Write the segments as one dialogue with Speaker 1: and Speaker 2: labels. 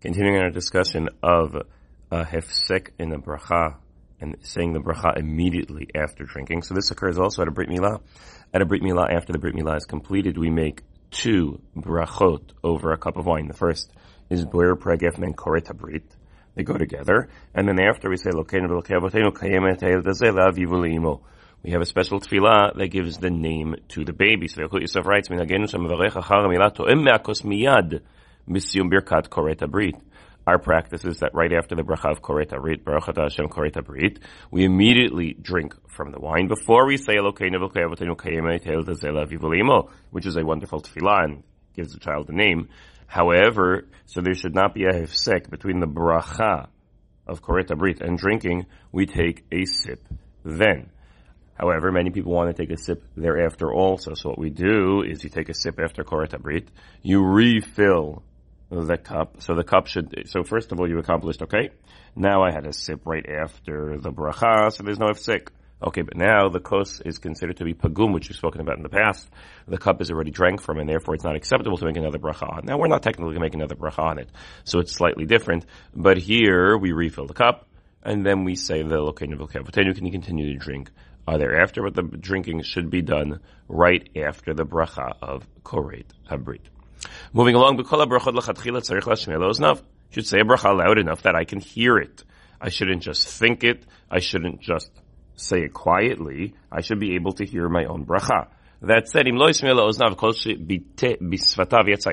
Speaker 1: Continuing our discussion of a hefsek in the bracha and saying the bracha immediately after drinking. So this occurs also at a brit milah. At a brit milah, after the brit milah is completed, we make two brachot over a cup of wine. The first is borei pregef and koret brit. They go together, and then after we say we have a special tefillah that gives the name to the baby. So Yosef writes, Misyum Birkat Koret Habrit. Our practice is that right after the bracha of Koret Habrit, Baruch Hashem Koret Habrit, we immediately drink from the wine before we say which is a wonderful tefillah and gives the child a name. However, so there should not be a hefsek between the bracha of Koret Habrit and drinking. We take a sip then. However, many people want to take a sip thereafter also. So what we do is you take a sip after Koret Habrit, you refill the cup. So the cup should, so first of all, you accomplished, okay, now I had a sip right after the bracha, so there's no hefsek. Okay, but now the kos is considered to be pagum, which we've spoken about in the past. The cup is already drank from, and therefore it's not acceptable to make another bracha. Now we're not technically going to make another bracha on it, so it's slightly different. But here we refill the cup, and then we say the lokeinu v'kavotenu, can you continue to drink uh, thereafter? But the drinking should be done right after the bracha of koret habrit. Moving along. Should say a bracha loud enough that I can hear it. I shouldn't just think it. I shouldn't just say it quietly. I should be able to hear my own bracha. That said. You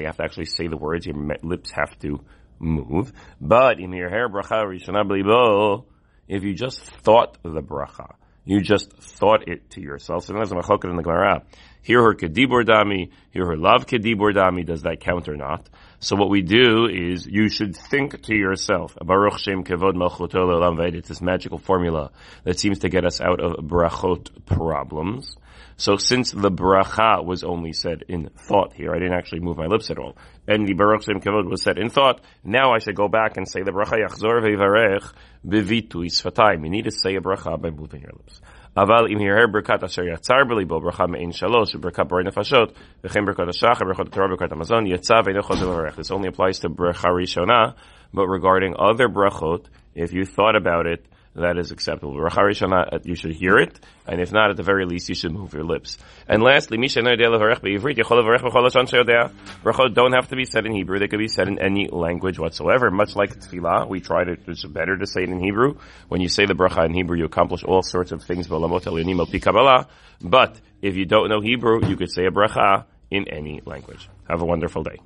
Speaker 1: have to actually say the words. Your lips have to move. But im hair bracha if you just thought the bracha, you just thought it to yourself. So there's a in the Gemara. Hirhur kedibur dami, hirhur lav kedibur dami. Does that count or not? So what we do is you should think to yourself, Baruch Shem Kevod It's this magical formula that seems to get us out of brachot problems. So since the bracha was only said in thought here, I didn't actually move my lips at all, and the Baruch Shem Kavod was said in thought, now I should go back and say the bracha yachzor ve'varech bevitui sfatayim. You need to say a bracha by moving your lips. אבל אם יראה ברכת אשר יצר בליבו ברכה מעין שלוש וברכת בורא נפשות וכן ברכת השחר ברכת התורה ברכת המזון יצא ואינו חוזר לברך. This only applies to ברכה ראשונה, but regarding other brachot, if you thought about it, that is acceptable. Uh, you should hear it, and if not, at the very least, you should move your lips. And lastly, don't have to be said in Hebrew. They could be said in any language whatsoever. Much like tefillah, we try to, it's better to say it in Hebrew. When you say the bracha in Hebrew, you accomplish all sorts of things. But if you don't know Hebrew, you could say a bracha in any language. Have a wonderful day.